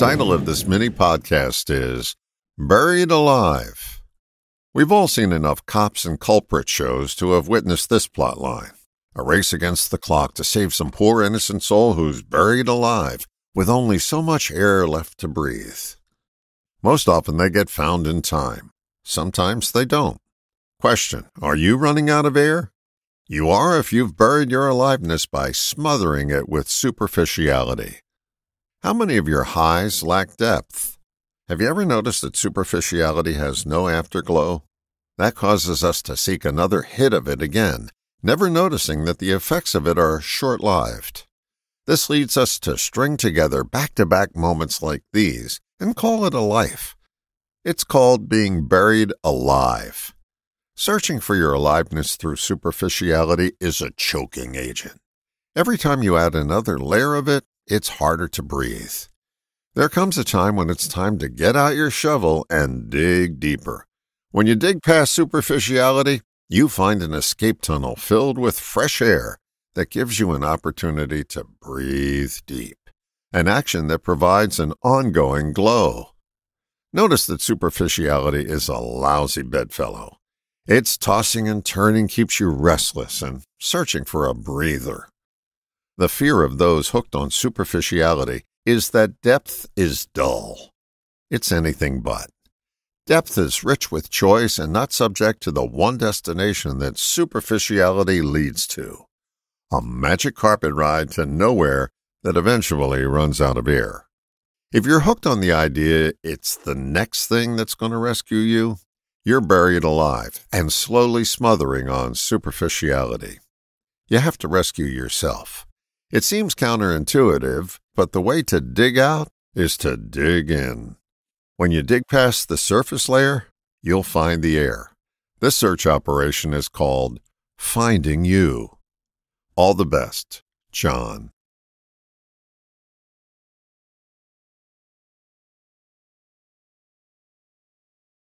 title of this mini podcast is Buried Alive. We've all seen enough cops and culprit shows to have witnessed this plotline a race against the clock to save some poor innocent soul who's buried alive with only so much air left to breathe. Most often they get found in time. Sometimes they don't. Question Are you running out of air? You are if you've buried your aliveness by smothering it with superficiality. How many of your highs lack depth? Have you ever noticed that superficiality has no afterglow? That causes us to seek another hit of it again, never noticing that the effects of it are short lived. This leads us to string together back to back moments like these and call it a life. It's called being buried alive. Searching for your aliveness through superficiality is a choking agent. Every time you add another layer of it, it's harder to breathe. There comes a time when it's time to get out your shovel and dig deeper. When you dig past superficiality, you find an escape tunnel filled with fresh air that gives you an opportunity to breathe deep, an action that provides an ongoing glow. Notice that superficiality is a lousy bedfellow. Its tossing and turning keeps you restless and searching for a breather. The fear of those hooked on superficiality is that depth is dull. It's anything but. Depth is rich with choice and not subject to the one destination that superficiality leads to a magic carpet ride to nowhere that eventually runs out of air. If you're hooked on the idea it's the next thing that's going to rescue you, you're buried alive and slowly smothering on superficiality. You have to rescue yourself. It seems counterintuitive, but the way to dig out is to dig in. When you dig past the surface layer, you'll find the air. This search operation is called Finding You. All the best, John.